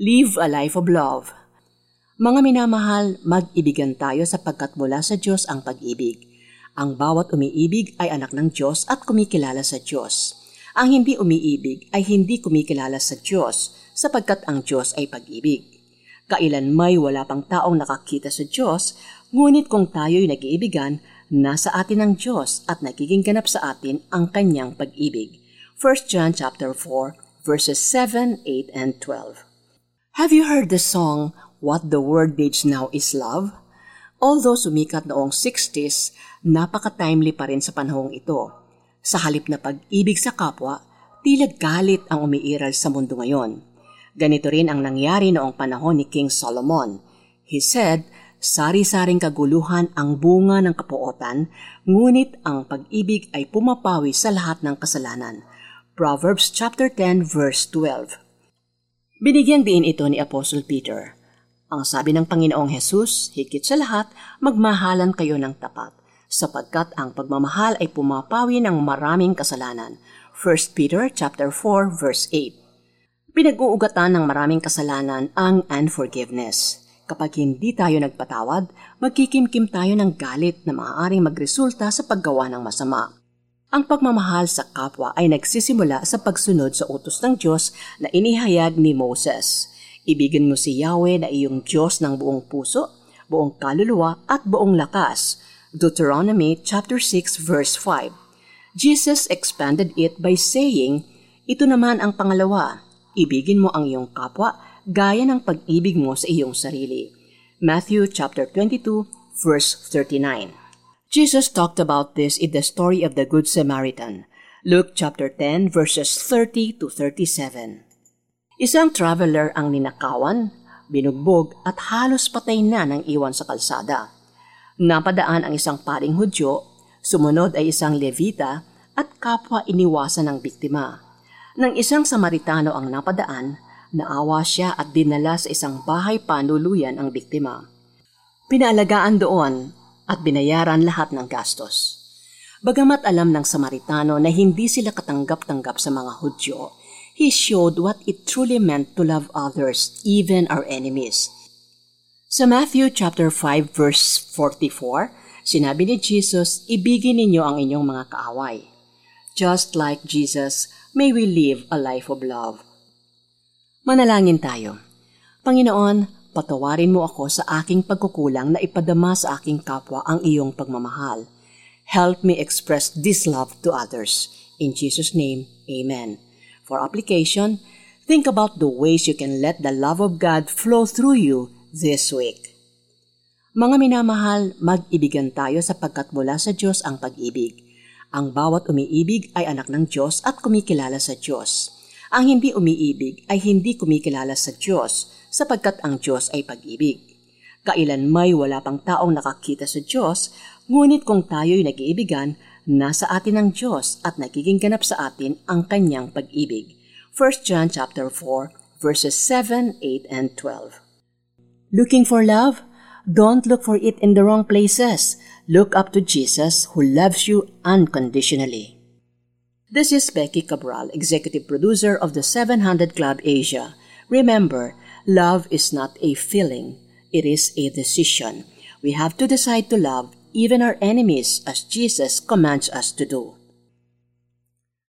Live a life of love. Mga minamahal, mag-ibigan tayo sapagkat mula sa Diyos ang pag-ibig. Ang bawat umiibig ay anak ng Diyos at kumikilala sa Diyos. Ang hindi umiibig ay hindi kumikilala sa Diyos sapagkat ang Diyos ay pag-ibig. Kailan may wala pang taong nakakita sa Diyos, ngunit kung tayo'y nag-iibigan, nasa atin ang Diyos at nagiging ganap sa atin ang kanyang pag-ibig. 1 John chapter 4 verses 7, 8, and 12. Have you heard the song What the World Needs Now is Love? Although sumikat noong 60s, napaka-timely pa rin sa panahong ito. Sa halip na pag-ibig sa kapwa, tila galit ang umiiral sa mundo ngayon. Ganito rin ang nangyari noong panahon ni King Solomon. He said, sari-saring kaguluhan ang bunga ng kapuotan, ngunit ang pag-ibig ay pumapawi sa lahat ng kasalanan. Proverbs chapter 10 verse 12. Binigyan din ito ni Apostle Peter. Ang sabi ng Panginoong Hesus, higit sa lahat, magmahalan kayo ng tapat, sapagkat ang pagmamahal ay pumapawi ng maraming kasalanan. 1 Peter chapter 4 verse 8. Pinag-uugatan ng maraming kasalanan ang unforgiveness. Kapag hindi tayo nagpatawad, magkikimkim tayo ng galit na maaaring magresulta sa paggawa ng masama. Ang pagmamahal sa kapwa ay nagsisimula sa pagsunod sa utos ng Diyos na inihayag ni Moses. Ibigin mo si Yahweh na iyong Diyos ng buong puso, buong kaluluwa at buong lakas. Deuteronomy chapter 6 verse 5. Jesus expanded it by saying, ito naman ang pangalawa, Ibigin mo ang iyong kapwa gaya ng pag-ibig mo sa iyong sarili. Matthew chapter 22 verse 39. Jesus talked about this in the story of the Good Samaritan. Luke chapter 10 verses 30 to 37. Isang traveler ang ninakawan, binugbog at halos patay na ng iwan sa kalsada. Napadaan ang isang paring Hudyo, sumunod ay isang Levita at kapwa iniwasan ng biktima. Nang isang Samaritano ang napadaan, naawa siya at dinala sa isang bahay panuluyan ang biktima. Pinaalagaan doon at binayaran lahat ng gastos. Bagamat alam ng Samaritano na hindi sila katanggap-tanggap sa mga Hudyo, he showed what it truly meant to love others, even our enemies. Sa Matthew chapter 5 verse 44, sinabi ni Jesus, ibigin ninyo ang inyong mga kaaway. Just like Jesus, may we live a life of love. Manalangin tayo. Panginoon, patawarin mo ako sa aking pagkukulang na ipadama sa aking kapwa ang iyong pagmamahal. Help me express this love to others. In Jesus' name, Amen. For application, think about the ways you can let the love of God flow through you this week. Mga minamahal, mag-ibigan tayo sapagkat mula sa Diyos ang pag-ibig. Ang bawat umiibig ay anak ng Diyos at kumikilala sa Diyos. Ang hindi umiibig ay hindi kumikilala sa Diyos sapagkat ang Diyos ay pag-ibig. Kailan may wala pang taong nakakita sa Diyos, ngunit kung tayo'y nag-iibigan, nasa atin ang Diyos at nagiging ganap sa atin ang kanyang pag-ibig. 1 John chapter 4 verses 7, 8, and 12. Looking for love? Don't look for it in the wrong places. Look up to Jesus who loves you unconditionally. This is Becky Cabral, executive producer of the 700 Club Asia. Remember, love is not a feeling, it is a decision. We have to decide to love even our enemies as Jesus commands us to do.